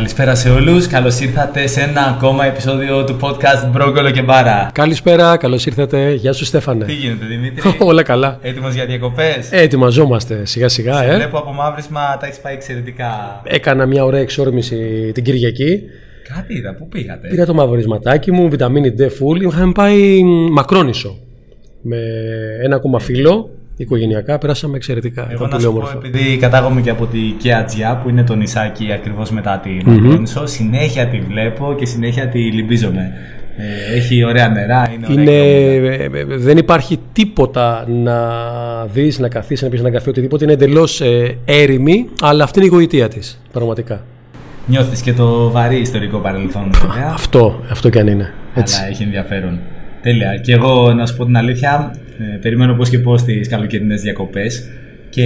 Καλησπέρα σε όλους, καλώς ήρθατε σε ένα ακόμα επεισόδιο του podcast Μπρόκολο και Μπάρα. Καλησπέρα, καλώς ήρθατε. Γεια σου Στέφανε. Τι γίνεται Δημήτρη, Όλα καλά. έτοιμος για διακοπές; Ετοιμαζόμαστε σιγά σιγά, Σε ε. βλέπω από μαύρισμα, τα έχεις πάει εξαιρετικά. Έκανα μια ωραία εξόρμηση την Κυριακή. Κάτι είδα, πού πήγατε; Πήρα το μαυρισματάκι μου, βιταμίνη D full. Είχαμε πάει Μακρόνισο. Με ένα ακόμα φίλο, οικογενειακά, περάσαμε εξαιρετικά. Εγώ Ήταν να πολύ σου πω, όμορφο. επειδή κατάγομαι και από τη Κεατζιά, που είναι το νησάκι ακριβώς μετά τη Μακρόνισο, συνέχεια τη βλέπω και συνέχεια τη λυμπίζομαι. Ε, έχει ωραία νερά, είναι ωραία Είναι, και όμορφα. ε, ε, δεν υπάρχει τίποτα να δεις, να καθίσεις, να πεις ένα καφέ, οτιδήποτε. Είναι εντελώς ε, έρημη, αλλά αυτή είναι η γοητεία της, πραγματικά. Νιώθεις και το βαρύ ιστορικό παρελθόν, βέβαια. Αυτό, αυτό κι αν είναι. Έτσι. Αλλά έχει ενδιαφέρον. Τέλεια. Και εγώ να σου πω την αλήθεια, ε, περιμένω πώς και πώς τις καλοκαιρινές διακοπές και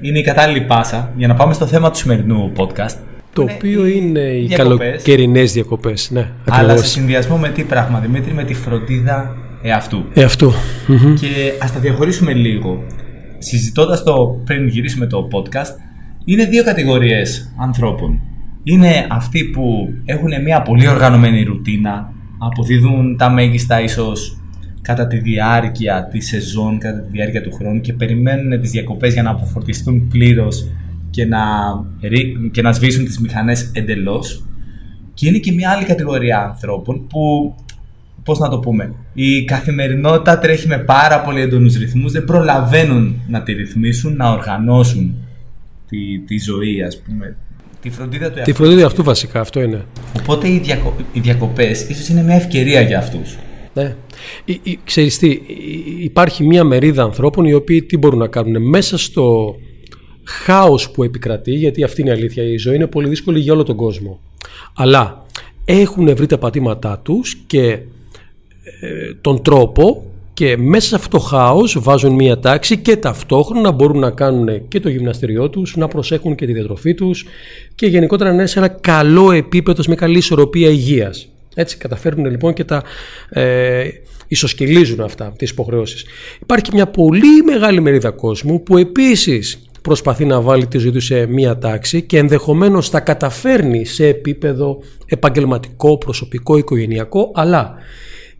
είναι η κατάλληλη πάσα για να πάμε στο θέμα του σημερινού podcast. Το Είναι οποίο είναι οι διακοπές, καλοκαιρινές διακοπές. Ναι, Αλλά σε ακριβώς. συνδυασμό με τι πράγμα, Δημήτρη, με τη φροντίδα εαυτού. Ε, αυτό. Μμμ. Και ας τα διαχωρίσουμε λίγο. Συζητώντας το πριν γυρίσουμε το podcast, είναι δύο κατηγορίες ανθρώπων. Είναι αυτοί που έχουν μια πολύ οργανωμένη ρουτίνα, αποδίδουν τα μέγιστα ίσως κατά τη διάρκεια της σεζόν, κατά τη διάρκεια του χρόνου και περιμένουν τις διακοπές για να αποφορτιστούν πλήρως και να, ρί- και να σβήσουν τις μηχανές εντελώς. Και είναι και μια άλλη κατηγορία ανθρώπων που, πώς να το πούμε, η καθημερινότητα τρέχει με πάρα πολύ έντονους ρυθμούς, δεν προλαβαίνουν να τη ρυθμίσουν, να οργανώσουν τη, τη ζωή, ας πούμε, τη φροντίδα του Τη εαυτού. φροντίδα αυτού βασικά, αυτό είναι. Οπότε οι, διακο... οι διακοπές ίσως είναι μια ευκαιρία για αυτούς. Ναι. Ή- ή- Ξέρεις τι, ή- υπάρχει μια μερίδα ανθρώπων οι οποίοι τι μπορούν να κάνουν μέσα στο χάος που επικρατεί, γιατί αυτή είναι η αλήθεια, η ζωή είναι πολύ δύσκολη για όλο τον κόσμο. Αλλά έχουν βρει τα πατήματά τους και ε, τον τρόπο και μέσα σε αυτό το χάος βάζουν μία τάξη και ταυτόχρονα μπορούν να κάνουν και το γυμναστηριό τους, να προσέχουν και τη διατροφή τους και γενικότερα να είναι σε ένα καλό επίπεδο, με καλή ισορροπία υγείας. Έτσι καταφέρνουν λοιπόν και τα ε, ισοσκελίζουν αυτά τις υποχρεώσεις. Υπάρχει και μια πολύ μεγάλη μερίδα κόσμου που επίσης προσπαθεί να βάλει τη ζωή του σε μία τάξη και ενδεχομένως τα καταφέρνει σε επίπεδο επαγγελματικό, προσωπικό, οικογενειακό, αλλά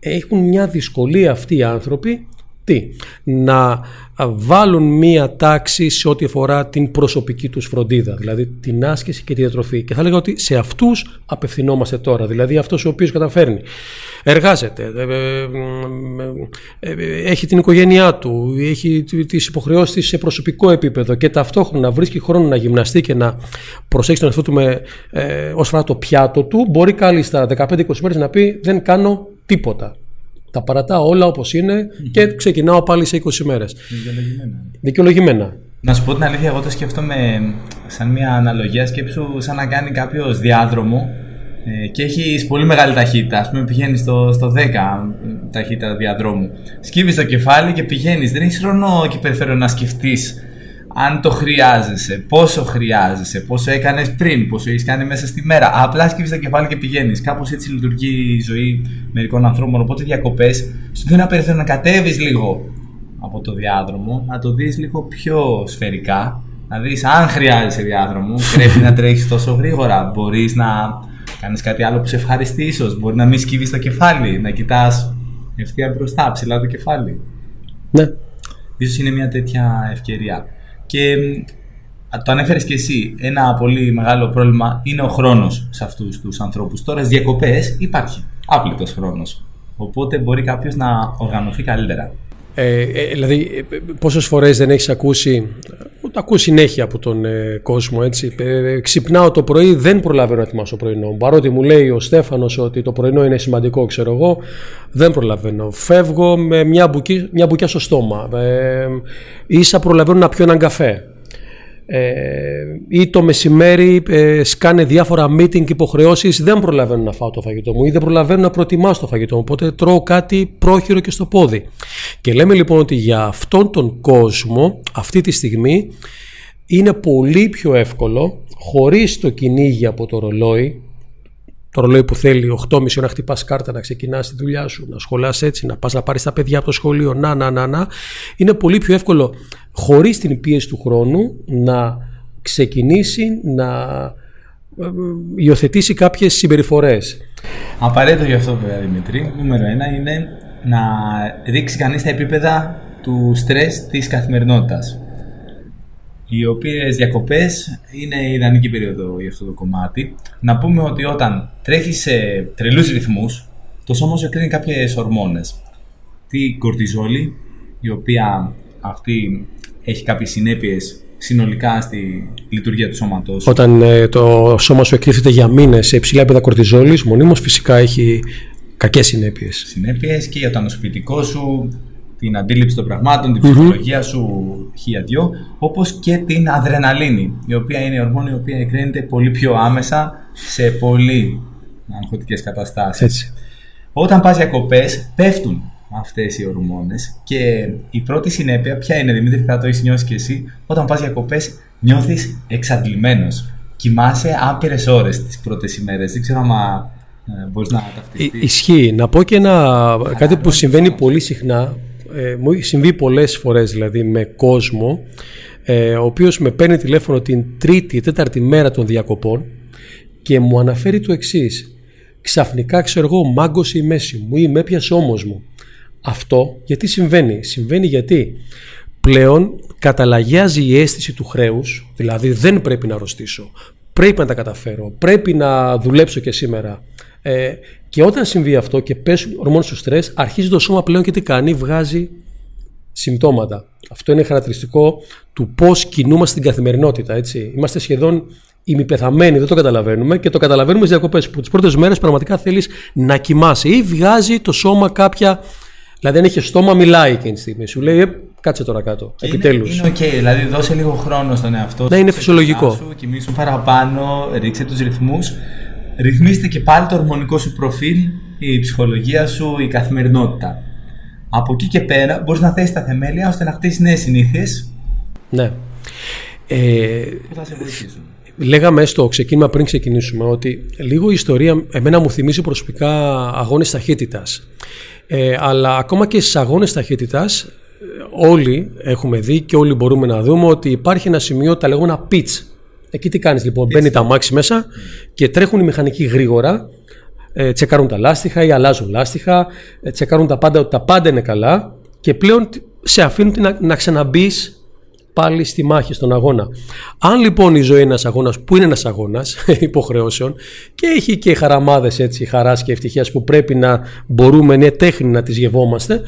έχουν μια δυσκολία αυτοί οι άνθρωποι τι, να βάλουν μία τάξη σε ό,τι αφορά την προσωπική τους φροντίδα, δηλαδή την άσκηση και τη διατροφή. Και θα έλεγα ότι σε αυτούς απευθυνόμαστε τώρα, δηλαδή αυτός ο οποίος καταφέρνει, εργάζεται, ε, ε, ε, ε, έχει την οικογένειά του, έχει τις υποχρεώσεις της σε προσωπικό επίπεδο και ταυτόχρονα βρίσκει χρόνο να γυμναστεί και να προσέξει τον εαυτό του με, ε, όσον αφορά το πιάτο του, μπορεί κάλλιστα 15-20 μέρες να πει δεν κάνω τίποτα. Τα παρατάω όλα όπως είναι και ξεκινάω πάλι σε 20 μέρες. Δικαιολογημένα. Να σου πω την αλήθεια, εγώ το σκέφτομαι σαν μια αναλογία σκέψου σαν να κάνει κάποιος διάδρομο ε, και έχει πολύ μεγάλη ταχύτητα. Α πούμε, πηγαίνεις στο, στο 10 ταχύτητα διαδρόμου. Σκύβεις το κεφάλι και πηγαίνεις. Δεν έχεις χρόνο εκεί περιφέρω να σκεφτείς αν το χρειάζεσαι, πόσο χρειάζεσαι, πόσο έκανες πριν, πόσο έχεις κάνει μέσα στη μέρα. Απλά σκύβεις το κεφάλι και πηγαίνεις. Κάπως έτσι λειτουργεί η ζωή μερικών ανθρώπων. Οπότε διακοπές σου δίνει ένα περιθώριο να κατέβεις λίγο από το διάδρομο, να το δεις λίγο πιο σφαιρικά, να δεις αν χρειάζεσαι διάδρομο, πρέπει να τρέχεις τόσο γρήγορα, μπορείς να κάνεις κάτι άλλο που σε ευχαριστεί ίσως, μπορεί να μην σκύβεις το κεφάλι, να κοιτάς ευθεία μπροστά, ψηλά το κεφάλι. Ναι. Ίσως είναι μια τέτοια ευκαιρία. Και μ, το ανέφερες και εσύ, ένα πολύ μεγάλο πρόβλημα είναι ο χρόνος σε αυτούς τους ανθρώπους. Τώρα στις διακοπές υπάρχει άπλητος χρόνος. Οπότε μπορεί κάποιος να οργανωθεί καλύτερα. Ε, ε, δηλαδή, ε, πόσες φορές δεν έχεις ακούσει, ε, το ακούω συνέχεια από τον ε, κόσμο, έτσι. Ε, ξυπνάω το πρωί, δεν προλαβαίνω να ετοιμάσω πρωινό. Παρότι μου λέει ο Στέφανος ότι το πρωινό είναι σημαντικό, ξέρω εγώ, δεν προλαβαίνω. Φεύγω με μια, μπουκί, μια μπουκιά στο στόμα. Ε, ίσα προλαβαίνω να πιω έναν καφέ. Ε, ή το μεσημέρι ε, σκάνε διάφορα meeting και υποχρεώσεις. Δεν προλαβαίνω να φάω το φαγητό μου ή δεν προλαβαίνω να προετοιμάσω το φαγητό μου οπότε τρώω κάτι πρόχειρο και στο πόδι. Και λέμε λοιπόν ότι για αυτόν τον κόσμο αυτή τη στιγμή είναι πολύ πιο εύκολο χωρίς το κυνήγι από το ρολόι το ρολόι που θέλει 8.30 να χτυπάς κάρτα, να ξεκινάς τη δουλειά σου, να σχολάς έτσι, να πας να πάρεις τα παιδιά από το σχολείο, να, να, να, να. Είναι πολύ πιο εύκολο χωρίς την πίεση του χρόνου να ξεκινήσει να υιοθετήσει κάποιες συμπεριφορές. Απαραίτητο γι' αυτό βέβαια Δημητρή. Νούμερο ένα είναι να ρίξει κανείς τα επίπεδα του στρες της καθημερινότητας. Οι οποίες διακοπές είναι η ιδανική περίοδο για αυτό το κομμάτι. Να πούμε ότι όταν τρέχει σε τρελούς ρυθμούς, το σώμα σου εκρίνει κάποιες ορμόνες. Τη κορτιζόλη, η οποία αυτή έχει κάποιες συνέπειες συνολικά στη λειτουργία του σώματος. Όταν ε, το σώμα σου εκτίθεται για μήνες σε υψηλά επίπεδα κορτιζόλης, μονίμως φυσικά έχει κακές συνέπειες. Συνέπειες και για το ανοσοποιητικό σου, την αντίληψη των πραγμάτων, την ψυχολογία σου χίλια δυο, όπως και την αδρεναλίνη, η οποία είναι η ορμόνη η οποία εκρίνεται πολύ πιο άμεσα σε πολύ αγχωτικές καταστάσεις. Έτσι. Όταν πας διακοπές, πέφτουν αυτές οι ορμόνες και η πρώτη συνέπεια ποια είναι Δημήτρη θα το έχεις νιώσει και εσύ όταν πας διακοπές νιώθεις εξαντλημένος. Κοιμάσαι άπειρες ώρες τις πρώτες ημέρες. Δεν ξέρω αν ε, μπορείς να ταυτιστείς. Ισχύει. Να πω και ένα, κάτι που συμβαίνει πολύ συχνά ε, μου έχει συμβεί πολλές φορές δηλαδή με κόσμο ε, ο οποίος με παίρνει τηλέφωνο την τρίτη ή τέταρτη μέρα των διακοπών και μου αναφέρει το εξής. Ξαφνικά ξέρω εγώ μάγκωσε η μέση μου ή με έπιασε όμω μου. Αυτό γιατί συμβαίνει; Συμβαίνει γιατί πλέον καταλαγιάζει η αίσθηση του χρέους, δηλαδή δεν πρέπει να αρρωστήσω, πρέπει να τα καταφέρω, πρέπει να δουλέψω και σήμερα. Ε, και όταν συμβεί αυτό και πέσουν ορμόνες στο στρες, αρχίζει το σώμα πλέον και τι κάνει, βγάζει συμπτώματα. Αυτό είναι χαρακτηριστικό του πώς κινούμαστε στην καθημερινότητα. Έτσι. Είμαστε σχεδόν ημιπεθαμένοι, δεν το καταλαβαίνουμε και το καταλαβαίνουμε στις διακοπές που τις πρώτες μέρες πραγματικά θέλεις να κοιμάσαι ή βγάζει το σώμα κάποια Δηλαδή, αν έχεις στόμα, μιλάει εκείνη τη στιγμή. Σου λέει, ε, κάτσε τώρα κάτω. Επιτέλους. Είναι, είναι OK, okay, δηλαδή δώσε λίγο χρόνο στον εαυτό σου. Ναι, είναι φυσιολογικό. Σου, κοιμήσου παραπάνω, ρίξε τους ρυθμούς. Ρυθμίστε και πάλι το ορμονικό σου προφίλ, η ψυχολογία σου, η καθημερινότητα. Από εκεί και πέρα μπορείς να θέσεις τα θεμέλια ώστε να χτίσεις νέες συνήθειες. Ναι. Ε, που θα σε βοηθήσουν. Λέγαμε στο ξεκίνημα πριν ξεκινήσουμε ότι λίγο η ιστορία εμένα μου θυμίζει προσωπικά αγώνες ταχύτητας. Ε, αλλά ακόμα και στις αγώνες ταχύτητας, όλοι έχουμε δει και όλοι μπορούμε να δούμε ότι υπάρχει ένα σημείο, τα λεγόμενα pitch. Εκεί τι κάνεις λοιπόν, μπαίνει τα μάξι μέσα και τρέχουν οι μηχανικοί γρήγορα, ε, τσεκάρουν τα λάστιχα ή αλλάζουν λάστιχα, ε, τσεκάρουν τα πάντα ότι τα πάντα είναι καλά και πλέον σε αφήνουν να, να ξαναμπείς πάλι στη μάχη, στον αγώνα. Αν λοιπόν η ζωή είναι ένας αγώνας, που είναι ένας αγώνας υποχρεώσεων και έχει και χαραμάδες έτσι, χαράς και ευτυχίας που πρέπει να μπορούμε, είναι τέχνη να τις γευόμαστε,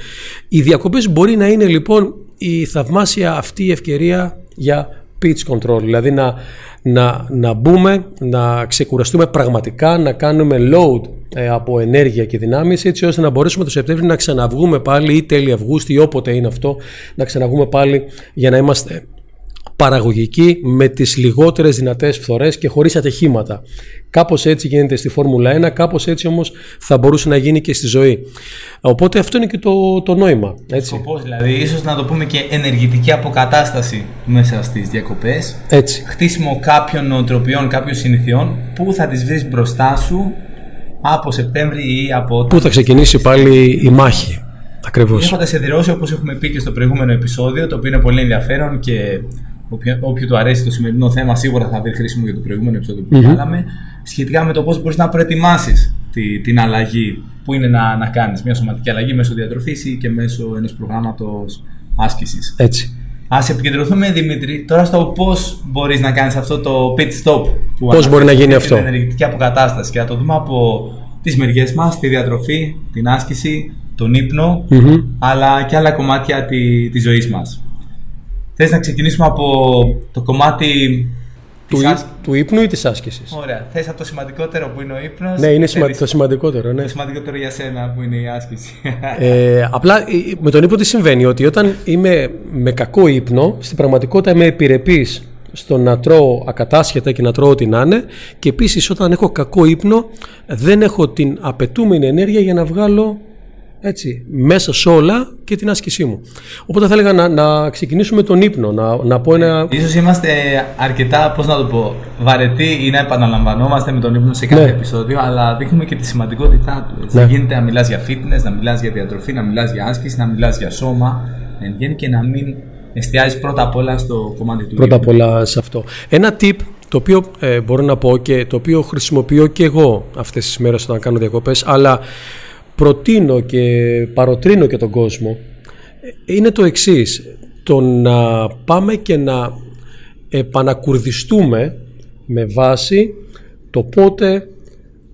οι διακοπές μπορεί να είναι λοιπόν η θαυμάσια αυτή η ευκαιρία για pitch control, δηλαδή να, να, να μπούμε, να ξεκουραστούμε πραγματικά, να κάνουμε load ε, από ενέργεια και δυνάμεις έτσι ώστε να μπορέσουμε το Σεπτέμβριο να ξαναβγούμε πάλι ή τέλη Αυγούστου ή όποτε είναι αυτό να ξαναβγούμε πάλι για να είμαστε παραγωγική με τις λιγότερες δυνατές φθορές και χωρίς ατυχήματα. Κάπως έτσι γίνεται στη Φόρμουλα 1, κάπως έτσι όμως θα μπορούσε να γίνει και στη ζωή. Οπότε αυτό είναι και το, το νόημα. Έτσι. Σκοπός δηλαδή, ίσως να το πούμε και ενεργητική αποκατάσταση μέσα στις διακοπές. Έτσι. Χτίσιμο κάποιων νοοτροπιών, κάποιων συνηθιών που θα τις βρεις μπροστά σου από Σεπτέμβρη ή από... Πού θα ξεκινήσει πάλι η μάχη. Ακριβώς. Έχοντας εδραιώσει όπως έχουμε πει και στο προηγούμενο επεισόδιο, το οποίο είναι πολύ ενδιαφέρον και όποιο, όποιο του αρέσει το σημερινό θέμα σίγουρα θα βρει χρήσιμο για το προηγούμενο επεισόδιο που mm σχετικά με το πώς μπορείς να προετοιμάσεις τη, την αλλαγή που είναι να, να κάνεις μια σωματική αλλαγή μέσω διατροφής ή και μέσω ενός προγράμματος άσκησης. Έτσι. Α επικεντρωθούμε, Δημήτρη, τώρα στο πώς μπορείς να κάνεις αυτό το pit stop. Πώς μπορεί να γίνει αυτό; Την ενεργητική αποκατάσταση και να το δούμε από τις μεριές μας, τη διατροφή, την άσκηση, τον υπνο αλλά και άλλα κομμάτια τη της ζωής μας. Θες να ξεκινήσουμε από το κομμάτι του, του ύπνου ή της άσκησης; Ωραία. Θες από το σημαντικότερο που είναι ο ύπνος. Ναι, είναι σημα... το σημαντικότερο. Ναι. Το σημαντικότερο για σένα που είναι η άσκηση; Ε, απλά με τον ύπνο τι συμβαίνει, ότι όταν είμαι με κακό ύπνο, στην πραγματικότητα είμαι επιρρεπής στο να τρώω ακατάσχετα και να τρώω ό,τι να είναι και επίσης όταν έχω κακό ύπνο δεν έχω την απαιτούμενη ενέργεια για να βγάλω έτσι, μέσα σε όλα και την άσκησή μου. Οπότε θα έλεγα να, να ξεκινήσουμε τον ύπνο, να, να πω ένα... Ίσως είμαστε αρκετά, πώς να το πω, βαρετοί ή να επαναλαμβανόμαστε με τον ύπνο σε κάθε ναι. επεισόδιο, αλλά δείχνουμε και τη σημαντικότητά του. Έτσι. Ναι. Γίνεται να μιλάς για fitness, να μιλάς για διατροφή, να μιλάς για άσκηση, να μιλάς για σώμα, εν και να μην εστιάζεις πρώτα απ' όλα στο κομμάτι του Πρώτα απ' όλα σε αυτό. Ένα tip το οποίο ε, μπορώ να πω και το οποίο χρησιμοποιώ και εγώ αυτές τις μέρες όταν κάνω διακοπές, αλλά προτείνω και παροτρύνω και τον κόσμο, ε, είναι το εξής. Το να πάμε και να επανακουρδιστούμε με βάση το πότε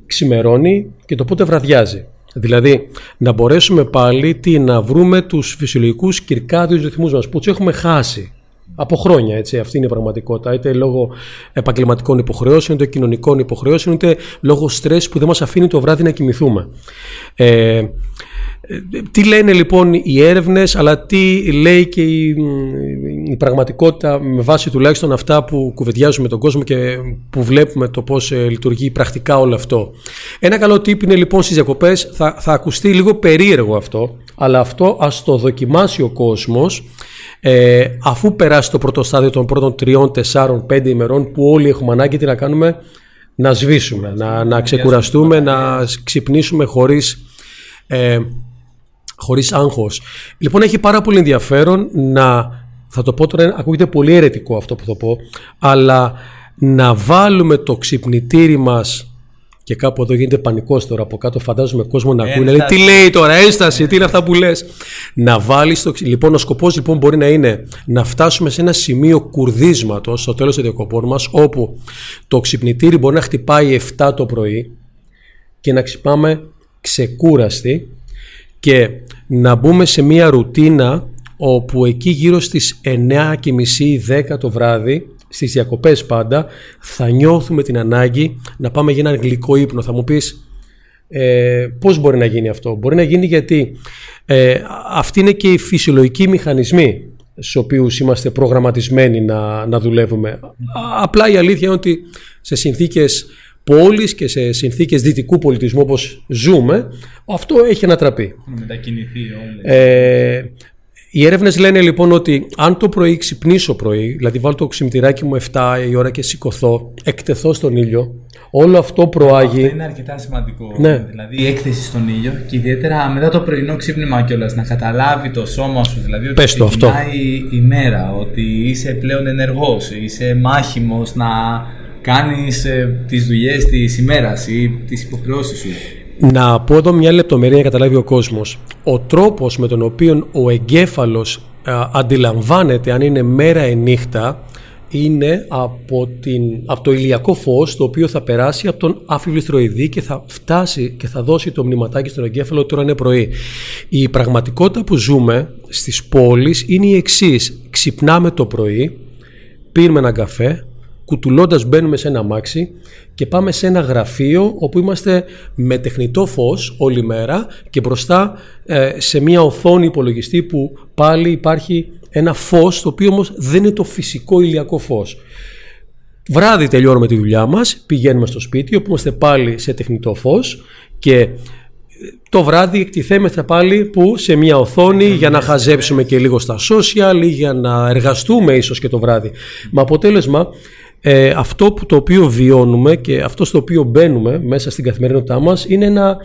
ξημερώνει και το πότε βραδιάζει. Δηλαδή, να μπορέσουμε πάλι τι, να βρούμε τους φυσιολογικούς κυρκάδιους ρυθμούς μας που τους έχουμε χάσει από χρόνια. Έτσι, αυτή είναι η πραγματικότητα. Είτε λόγω επαγγελματικών υποχρεώσεων, είτε κοινωνικών υποχρεώσεων, είτε λόγω στρες που δεν μας αφήνει το βράδυ να κοιμηθούμε. Ε, τι λένε λοιπόν οι έρευνες αλλά τι λέει και η, η, πραγματικότητα με βάση τουλάχιστον αυτά που κουβεντιάζουμε τον κόσμο και που βλέπουμε το πώς ε, λειτουργεί πρακτικά όλο αυτό. Ένα καλό τύπο είναι λοιπόν στις διακοπές, θα, θα ακουστεί λίγο περίεργο αυτό, αλλά αυτό ας το δοκιμάσει ο κόσμος ε, αφού περάσει το πρώτο στάδιο των πρώτων τριών, τεσσάρων, πέντε ημερών που όλοι έχουμε ανάγκη τι να κάνουμε, να σβήσουμε, να, να ξεκουραστούμε, να ξυπνήσουμε χωρίς ε, χωρίς άγχος. Λοιπόν, έχει πάρα πολύ ενδιαφέρον να, θα το πω τώρα, ακούγεται πολύ αιρετικό αυτό που θα πω, αλλά να βάλουμε το ξυπνητήρι μας και κάπου εδώ γίνεται πανικός τώρα από κάτω φαντάζομαι κόσμο να ακούει λέει, τι λέει τώρα ένσταση, τι είναι αυτά που λες; Να βάλεις το, λοιπόν ο σκοπός λοιπόν μπορεί να είναι να φτάσουμε σε ένα σημείο κουρδίσματος στο τέλος των διακοπών μας όπου το ξυπνητήρι μπορεί να χτυπάει 7 το πρωί και να ξυπνάμε ξεκούραστοι και να μπούμε σε μια ρουτίνα όπου εκεί γύρω στις 9.30 10 το βράδυ στις διακοπές πάντα θα νιώθουμε την ανάγκη να πάμε για έναν γλυκό ύπνο. Θα μου πεις ε, πώς μπορεί να γίνει αυτό; Μπορεί να γίνει γιατί ε, αυτοί είναι και οι φυσιολογικοί μηχανισμοί στους οποίους είμαστε προγραμματισμένοι να, να δουλεύουμε. Απλά η αλήθεια είναι ότι σε συνθήκες πόλης και σε συνθήκες δυτικού πολιτισμού όπως ζούμε, αυτό έχει ανατραπεί. Μετακινηθεί ε, οι έρευνες λένε λοιπόν ότι αν το πρωί ξυπνήσω πρωί, δηλαδή βάλω το ξυπνητηράκι μου 7 η ώρα και σηκωθώ, εκτεθώ στον ήλιο, όλο αυτό προάγει. Αυτό είναι αρκετά σημαντικό. Ναι. Δηλαδή η έκθεση στον ήλιο και ιδιαίτερα μετά το πρωινό ξύπνημα κιόλας να καταλάβει το σώμα σου. Δηλαδή ότι ξεκινάει η μέρα, ότι είσαι πλέον ενεργός, είσαι μάχημος να κάνεις ε, τις δουλειές της ημέρας ή τις υποχρεώσεις σου. Να πω εδώ μια λεπτομερία να καταλάβει ο κόσμος. Ο τρόπος με τον οποίο ο εγκέφαλος ε, αντιλαμβάνεται αν είναι μέρα ή νύχτα είναι από, την, από το ηλιακό φως το οποίο θα περάσει από τον αφιβληστροειδή και θα φτάσει και θα δώσει το μνηματάκι στον εγκέφαλο τώρα είναι πρωί. Η πραγματικότητα που ζούμε στις πόλεις είναι η εξής. Ξυπνάμε το πρωί, πίνουμε έναν καφέ, κουτουλώντας μπαίνουμε σε ένα μάξι και πάμε σε ένα γραφείο όπου είμαστε με τεχνητό φως όλη μέρα και μπροστά ε, σε μια οθόνη υπολογιστή που πάλι υπάρχει ένα φως το οποίο όμως δεν είναι το φυσικό ηλιακό φως. Βράδυ τελειώνουμε τη δουλειά μας, πηγαίνουμε στο σπίτι όπου είμαστε πάλι σε τεχνητό φως και το βράδυ εκτιθέμεθα πάλι που σε μια οθόνη για να χαζέψουμε και λίγο στα social ή για να εργαστούμε ίσως και το βράδυ. Με αποτέλεσμα ε, αυτό που το οποίο βιώνουμε και αυτό στο οποίο μπαίνουμε μέσα στην καθημερινότητά μας είναι ένα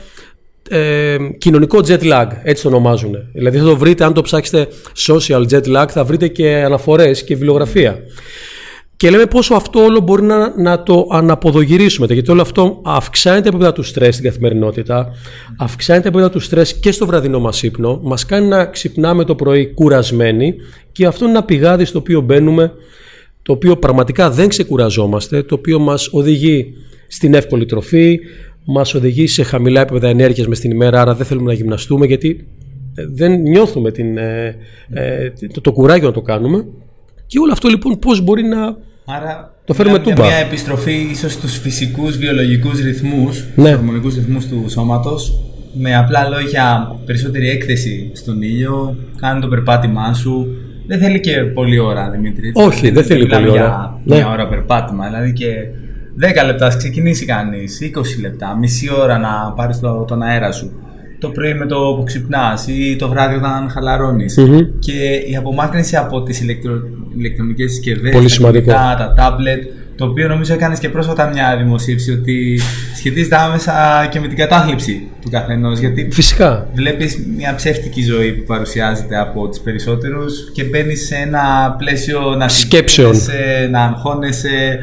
ε, κοινωνικό jet lag, έτσι το ονομάζουν. Δηλαδή θα το βρείτε, αν το ψάξετε social jet lag, θα βρείτε και αναφορές και βιβλιογραφία. Και λέμε πόσο αυτό όλο μπορεί να, να το αναποδογυρίσουμε. Γιατί όλο αυτό αυξάνει τα επίπεδα του στρες στην καθημερινότητα, αυξάνει τα επίπεδα του στρες και στο βραδινό μας ύπνο, μας κάνει να ξυπνάμε το πρωί κουρασμένοι και αυτό είναι ένα πηγάδι στο οποίο μπαίνουμε το οποίο πραγματικά δεν ξεκουραζόμαστε, το οποίο μας οδηγεί στην εύκολη τροφή, μας οδηγεί σε χαμηλά επίπεδα ενέργειας μες στην ημέρα, άρα δεν θέλουμε να γυμναστούμε γιατί ε, δεν νιώθουμε την, ε, ε, το, το κουράγιο να το κάνουμε. Και όλο αυτό λοιπόν πώς μπορεί να Άρα, το φέρουμε τούμπα. Μια επιστροφή ίσως στους φυσικούς βιολογικούς ρυθμούς, ναι. στους ορμονικούς ρυθμούς του σώματος, με απλά λόγια περισσότερη έκθεση στον ήλιο, κάνει το περπάτημά σου, δεν θέλει και πολλή ώρα, Δημήτρη. Όχι, δεν, θέλει πολλή ώρα. Για ναι. μια ώρα περπάτημα. Δηλαδή και 10 λεπτά ξεκινήσει κανείς, 20 λεπτά, μισή ώρα να πάρεις το, τον αέρα σου. Το πρωί με το που ξυπνάς ή το βράδυ όταν Και η απομάκρυνση από τις ηλεκτρο... ηλεκτρονικές συσκευές, τα, τα τάμπλετ, το οποίο νομίζω έκανες και πρόσφατα μια δημοσίευση ότι σχετίζεται άμεσα και με την κατάθλιψη του καθενός. Γιατί Φυσικά. βλέπεις μια ψεύτικη ζωή που παρουσιάζεται από τους περισσότερους και μπαίνεις σε ένα πλαίσιο να σκέψεων, να αγχώνεσαι.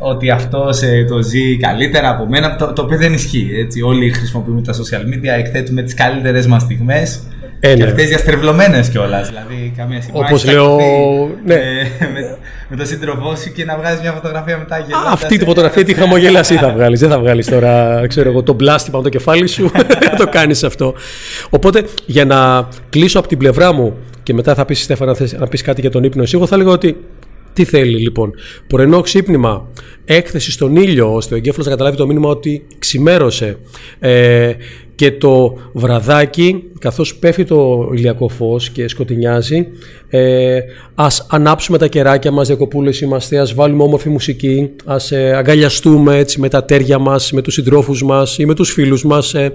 ότι αυτό το ζει καλύτερα από μένα, το, το οποίο δεν ισχύει. Έτσι. Όλοι χρησιμοποιούμε τα social media, εκθέτουμε τις καλύτερες μας στιγμές. Ε, και ναι. αυτές διαστρεβλωμένες κιόλας. Δηλαδή, καμία σημασία. Όπως λέω. Ναι. Με, με, τον σύντροφό σου και να βγάζεις μια φωτογραφία μετά γελάς. Αυτή τη φωτογραφία τη χαμογέλαση θα βγάλεις. Δεν θα βγάλεις τώρα, ξέρω εγώ, τον πλάστη πάνω το κεφάλι σου. Δεν το κάνεις αυτό. Οπότε, για να κλείσω από την πλευρά μου και μετά θα πεις Στέφανα να πεις κάτι για τον ύπνο εσύ, εγώ θα λέγω ότι τι θέλει λοιπόν. Πρωινό ξύπνημα, έκθεση στον ήλιο, ώστε ο εγκέφαλος να καταλάβει το μήνυμα ότι ξημέρωσε. Ε, και το βραδάκι, καθώς πέφτει το ηλιακό φως και σκοτεινιάζει, ε, ας ανάψουμε τα κεράκια μας, διακοπούλες είμαστε, ας βάλουμε όμορφη μουσική, ας ε, αγκαλιαστούμε έτσι, με τα τέρια μας, με τους συντρόφους μας ή με τους φίλους μας, ε,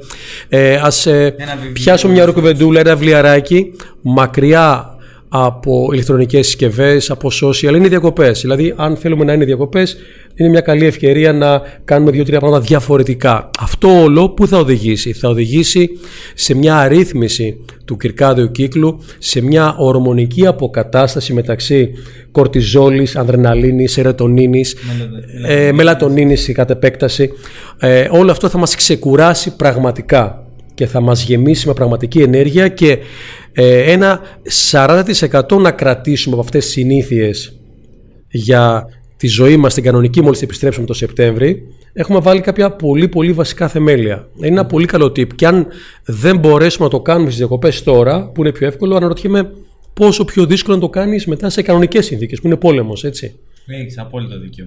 ε ας ε, πιάσουμε μια ροκουβεντούλα, ένα βιβλιαράκι, μακριά από ηλεκτρονικές συσκευές, από social, είναι διακοπές. Δηλαδή, αν θέλουμε να είναι διακοπές, είναι μια καλή ευκαιρία να κάνουμε δύο-τρία πράγματα διαφορετικά. Αυτό όλο που θα οδηγήσει. Θα οδηγήσει σε μια αρρύθμιση του κυρκάδιου κύκλου, σε μια ορμονική αποκατάσταση μεταξύ κορτιζόλης, ανδρεναλίνης, ερετονίνης, ε, μελατονίνης κατ' επέκταση. Ε, όλο αυτό θα μας ξεκουράσει πραγματικά και θα μας γεμίσει με πραγματική ενέργεια και ε, ένα 40% να κρατήσουμε από αυτές τις συνήθειες για τη ζωή μας την κανονική μόλις επιστρέψουμε το Σεπτέμβρη έχουμε βάλει κάποια πολύ πολύ βασικά θεμέλια. Είναι ένα πολύ καλό tip και αν δεν μπορέσουμε να το κάνουμε στις διακοπές τώρα που είναι πιο εύκολο αναρωτιέμαι πόσο πιο δύσκολο να το κάνεις μετά σε κανονικές συνθήκες που είναι πόλεμος έτσι. Έχεις απόλυτο δίκιο.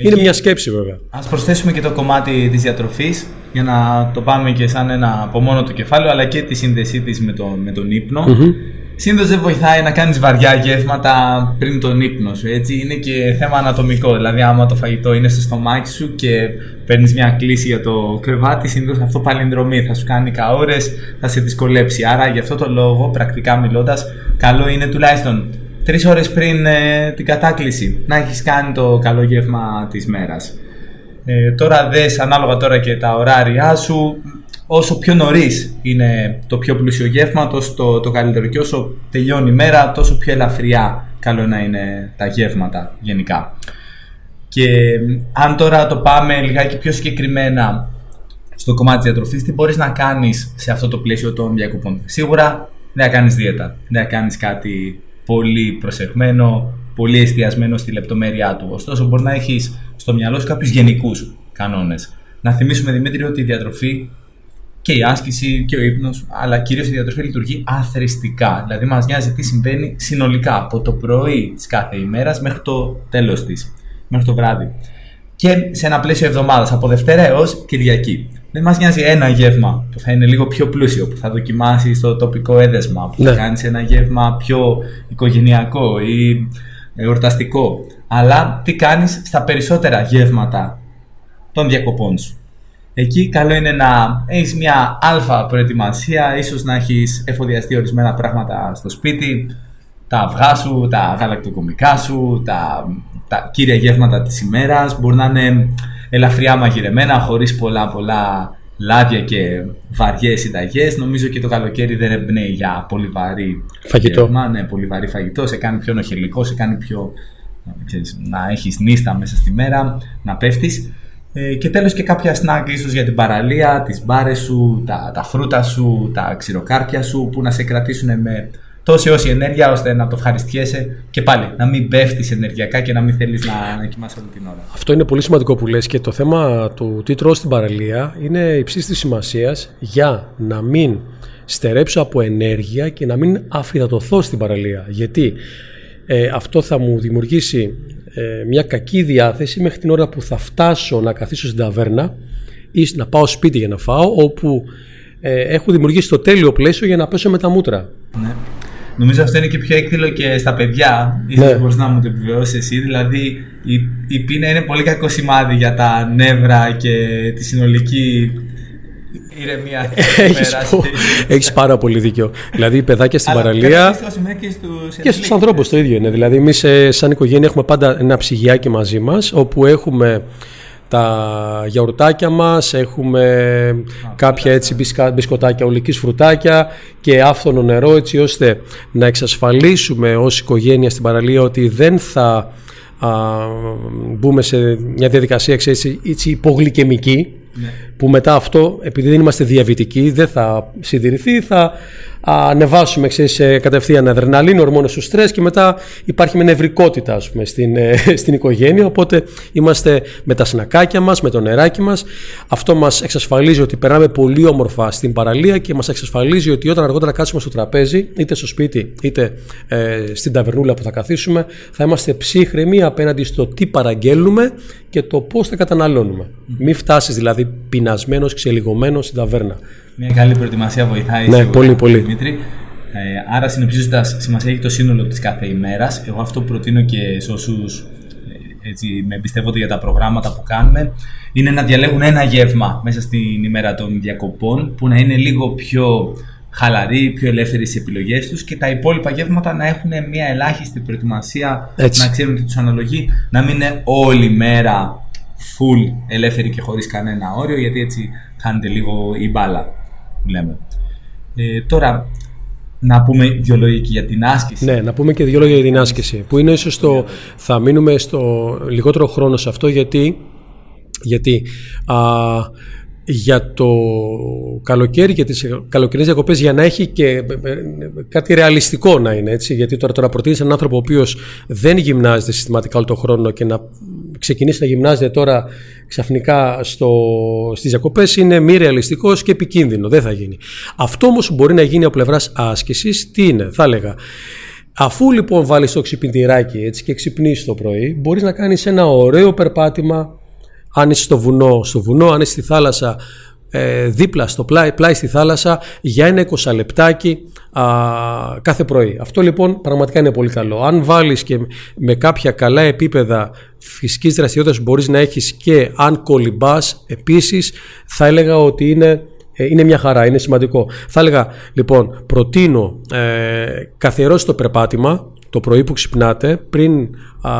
Είναι μια σκέψη βέβαια. Ας προσθέσουμε και το κομμάτι της διατροφής για να το πάμε και σαν ένα από μόνο το κεφάλαιο αλλά και τη σύνδεσή της με, το, με τον ύπνο. Mm-hmm. Συνήθω δεν βοηθάει να κάνεις βαριά γεύματα πριν τον ύπνο σου. Έτσι. Είναι και θέμα ανατομικό. Δηλαδή, άμα το φαγητό είναι στο στομάχι σου και παίρνεις μια κλίση για το κρεβάτι, συνήθως αυτό παλινδρομή. Θα σου κάνει καόρε, θα σε δυσκολέψει. Άρα, γι' αυτό το λόγο, πρακτικά μιλώντας, καλό είναι τουλάχιστον τρεις ώρες πριν ε, την κατάκληση να έχεις κάνει το καλό γεύμα της μέρας. Ε, τώρα δες ανάλογα τώρα και τα ωράρια σου όσο πιο νωρίς είναι το πιο πλούσιο γεύμα τόσο το, το καλύτερο και όσο τελειώνει η μέρα τόσο πιο ελαφριά καλό να είναι τα γεύματα γενικά. Και αν τώρα το πάμε λιγάκι πιο συγκεκριμένα στο κομμάτι της διατροφής, τι μπορείς να κάνεις σε αυτό το πλαίσιο των διακοπών; Σίγουρα δεν θα κάνεις δίαιτα, δεν θα κάνεις κάτι πολύ προσεγμένο, πολύ εστιασμένο στη λεπτομέρειά του. Ωστόσο, μπορεί να έχεις στο μυαλό σου κάποιους γενικούς κανόνες. Να θυμίσουμε, Δημήτρη, ότι η διατροφή και η άσκηση και ο ύπνος, αλλά κυρίως η διατροφή λειτουργεί αθρηστικά. Δηλαδή, μας νοιάζει τι συμβαίνει συνολικά από το πρωί της κάθε ημέρας μέχρι το τέλος της, μέχρι το βράδυ. Και σε ένα πλαίσιο εβδομάδας, από Δευτέρα έως Κυριακή. Δεν μας νοιάζει ένα γεύμα που θα είναι λίγο πιο πλούσιο, που θα δοκιμάσεις το τοπικό έδεσμα, που θα ναι. κάνεις ένα γεύμα πιο οικογενειακό ή εορταστικό. Αλλά τι κάνεις στα περισσότερα γεύματα των διακοπών σου. Εκεί καλό είναι να έχεις μια αλφα προετοιμασία, ίσως να έχεις εφοδιαστεί ορισμένα πράγματα στο σπίτι, τα αυγά σου, τα γαλακτοκομικά σου, τα, τα κύρια γεύματα της ημέρας, μπορεί να είναι ελαφριά μαγειρεμένα, χωρίς πολλά πολλά λάδια και βαριές συνταγές. Νομίζω και το καλοκαίρι δεν εμπνέει για πολύ βαρύ φαγητό. Γεύμα, ναι, πολύ βαρύ φαγητό, σε κάνει πιο νοχελικό, σε κάνει πιο. Ξέρεις, να έχεις νύστα μέσα στη μέρα, να πέφτεις ε, και τέλος και κάποια σνακ ίσως για την παραλία, τις μπάρες σου, τα, τα φρούτα σου, τα ξηροκάρπια σου που να σε κρατήσουν με τόση όση ενέργεια ώστε να το ευχαριστιέσαι και πάλι να μην πέφτεις ενεργειακά και να μην θέλεις να, να κοιμάσαι όλη την ώρα. Αυτό είναι πολύ σημαντικό που λες και το θέμα του τι τρώω στην παραλία είναι υψής της σημασίας για να μην στερέψω από ενέργεια και να μην αφιδατωθώ στην παραλία. Γιατί ε, αυτό θα μου δημιουργήσει ε, μια κακή διάθεση μέχρι την ώρα που θα φτάσω να καθίσω στην ταβέρνα ή να πάω σπίτι για να φάω όπου ε, έχω δημιουργήσει το τέλειο πλαίσιο για να πέσω με τα μούτρα. Ναι. Νομίζω αυτό είναι και πιο έκδηλο και στα παιδιά. Ίσως ναι. μπορείς να μου το επιβεβαιώσεις εσύ. Δηλαδή η, η πείνα είναι πολύ κακό σημάδι για τα νεύρα και τη συνολική ηρεμία. Έχεις πάρα πολύ δίκιο. δηλαδή οι παιδάκια στην παραλία. Και στους ανθρώπους το ίδιο είναι. Δηλαδή, εμείς ε, σαν οικογένεια έχουμε πάντα ένα ψυγιάκι μαζί μας όπου έχουμε τα γιαουρτάκια μας, έχουμε κάποια έτσι μπισκοτάκια ολικής φρουτάκια και άφθονο νερό έτσι ώστε να εξασφαλίσουμε ως οικογένεια στην παραλία ότι δεν θα μπούμε σε μια διαδικασία έτσι, έτσι υπογλυκαιμική ναι. που μετά αυτό επειδή δεν είμαστε διαβητικοί δεν θα συντηρηθεί θα ανεβάσουμε ξέρεις, κατευθείαν αδρεναλίνο, ορμόνες του στρες και μετά υπάρχει με νευρικότητα ας πούμε, στην, ε, στην οικογένεια οπότε είμαστε με τα σνακάκια μας, με το νεράκι μας αυτό μας εξασφαλίζει ότι περνάμε πολύ όμορφα στην παραλία και μας εξασφαλίζει ότι όταν αργότερα κάτσουμε στο τραπέζι είτε στο σπίτι είτε ε, στην ταβερνούλα που θα καθίσουμε θα είμαστε ψύχρεμοι απέναντι στο τι παραγγέλνουμε και το πώς θα καταναλώνουμε. Mm. Μην φτάσεις δηλαδή πεινασμένος, ξελιγωμένος στην ταβέρνα. Μια καλή προετοιμασία βοηθάει ναι, σίγουρα, πολύ, πολύ. Δημήτρη. Ε, άρα, συνοψίζοντας, σημασία έχει το σύνολο της κάθε ημέρας. Εγώ αυτό που προτείνω και σε όσους ε, με εμπιστεύονται για τα προγράμματα που κάνουμε, είναι να διαλέγουν ένα γεύμα μέσα στην ημέρα των διακοπών που να είναι λίγο πιο χαλαρή, πιο ελεύθερη στις επιλογές τους και τα υπόλοιπα γεύματα να έχουν μια ελάχιστη προετοιμασία, Έτσι. να ξέρουν τι τους αναλογεί, να μην είναι όλη μέρα full ελεύθερη και χωρίς κανένα όριο, γιατί έτσι χάνεται λίγο η μπάλα λέμε. Ε, τώρα, να πούμε δύο λόγια και για την άσκηση. Ναι, να πούμε και δύο λόγια για την άσκηση. Που είναι ίσως το. Θα μείνουμε στο λιγότερο χρόνο σε αυτό γιατί. Γιατί α, για το καλοκαίρι και τις καλοκαιρινές διακοπές για να έχει και ε, ε, κάτι ρεαλιστικό να είναι έτσι γιατί τώρα, τώρα προτείνεις έναν άνθρωπο ο οποίος δεν γυμνάζεται συστηματικά όλο τον χρόνο και να ξεκινήσει να γυμνάζεται τώρα ξαφνικά στο, στις διακοπές είναι μη ρεαλιστικός και επικίνδυνο, δεν θα γίνει. Αυτό όμως που μπορεί να γίνει από πλευράς άσκησης, τι είναι, θα έλεγα. Αφού λοιπόν βάλεις το ξυπνητηράκι έτσι και ξυπνήσεις το πρωί, μπορείς να κάνεις ένα ωραίο περπάτημα αν είσαι στο βουνό, στο βουνό, αν είσαι στη θάλασσα, ε, δίπλα στο πλάι, πλάι στη θάλασσα για ένα 20 λεπτάκι α, κάθε πρωί. Αυτό λοιπόν πραγματικά είναι πολύ καλό. Αν βάλεις και με κάποια καλά επίπεδα φυσικής δραστηριότητας μπορείς να έχεις και αν κολυμπάς επίσης θα έλεγα ότι είναι ε, είναι μια χαρά, είναι σημαντικό. Θα έλεγα λοιπόν προτείνω ε, καθιερώσει το περπάτημα το πρωί που ξυπνάτε, πριν α,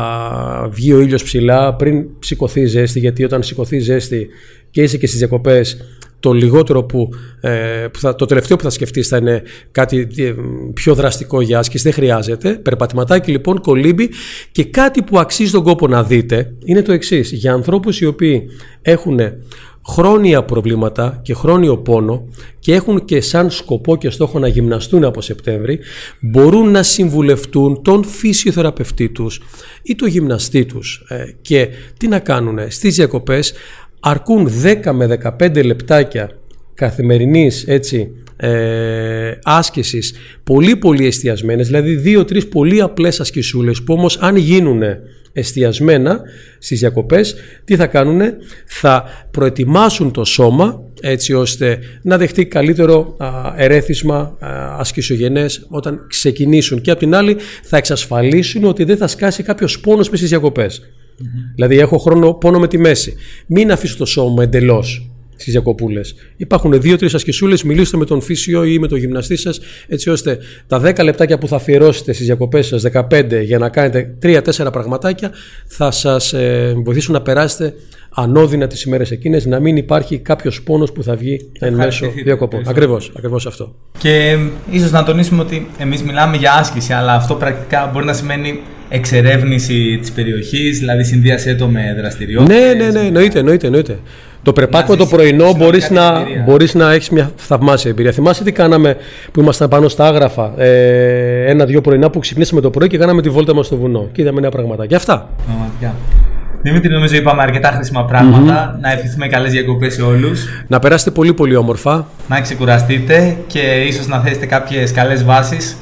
βγει ο ήλιος ψηλά, πριν σηκωθεί ζέστη, γιατί όταν σηκωθεί ζέστη και είσαι και στις διακοπές, το λιγότερο που, ε, που θα, το τελευταίο που θα σκεφτείς θα είναι κάτι ε, πιο δραστικό για άσκηση, δεν χρειάζεται. Περπατηματάκι λοιπόν, κολύμπι και κάτι που αξίζει τον κόπο να δείτε είναι το εξής. Για ανθρώπους οι οποίοι έχουν χρόνια προβλήματα και χρόνιο πόνο και έχουν και σαν σκοπό και στόχο να γυμναστούν από Σεπτέμβρη μπορούν να συμβουλευτούν τον φυσιοθεραπευτή τους ή το γυμναστή τους ε, και τι να κάνουν στις διακοπές αρκούν 10 με 15 λεπτάκια καθημερινής έτσι, ε, άσκησης πολύ πολύ εστιασμένες δηλαδή 2-3 πολύ απλές ασκησούλες που όμως αν γίνουν εστιασμένα στις διακοπές τι θα κάνουν θα προετοιμάσουν το σώμα έτσι ώστε να δεχτεί καλύτερο α, ερέθισμα ασκησογενές όταν ξεκινήσουν και απ' την άλλη θα εξασφαλίσουν ότι δεν θα σκάσει κάποιος πόνος μες στις διακοπες δηλαδή έχω χρόνο πόνο με τη μέση μην αφήσω το σώμα εντελώς στις διακοπούλες. Υπάρχουν δύο-τρεις ασκησούλες, μιλήστε με τον φύσιο ή με τον γυμναστή σας, έτσι ώστε τα 10 λεπτάκια που θα αφιερώσετε στις διακοπές σας, 15 για να κάνετε 3-4 πραγματάκια, θα σας ε, βοηθήσουν να περάσετε ανώδυνα τις ημέρες εκείνες, να μην υπάρχει κάποιος πόνος που θα βγει εν μέσω διακοπών. Ακριβώς ακριβώς αυτό. Και ίσως να τονίσουμε ότι εμείς μιλάμε για άσκηση, αλλά αυτό πρακτικά μπορεί να σημαίνει εξερεύνηση της περιοχής, δηλαδή συνδύασέ το με δραστηριότητες. Ναι, ναι, ναι, εννοείται, εννοείται. εννοείται. Το πρεπάκο το πρωινό μπορείς να, μπορείς να έχεις μια θαυμάσια εμπειρία. Θυμάσαι τι κάναμε που ήμασταν πάνω στα άγραφα ε, ένα-δυο πρωινά που ξυπνήσαμε το πρωί και κάναμε τη βόλτα μας στο βουνό. Και είδαμε νέα πράγματα. Και αυτά. Πραγματικά. Δημήτρη, νομίζω είπαμε αρκετά χρήσιμα πράγματα. Να ευχηθούμε καλές διακοπές σε όλους. Να περάσετε πολύ πολύ όμορφα. Να ξεκουραστείτε και ίσως να θέσετε κάποιες καλές βάσεις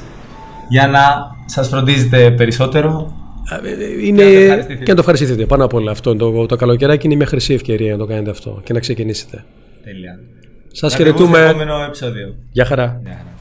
για να σας φροντίζετε περισσότερο είναι... Και να το ευχαριστηθείτε πάνω από όλα αυτό. Το, το καλοκαιράκι είναι μια χρυσή ευκαιρία να το κάνετε αυτό και να ξεκινήσετε. Τέλεια. Σας χαιρετούμε. επόμενο επεισόδιο. Γεια χαρά. Γεια χαρά.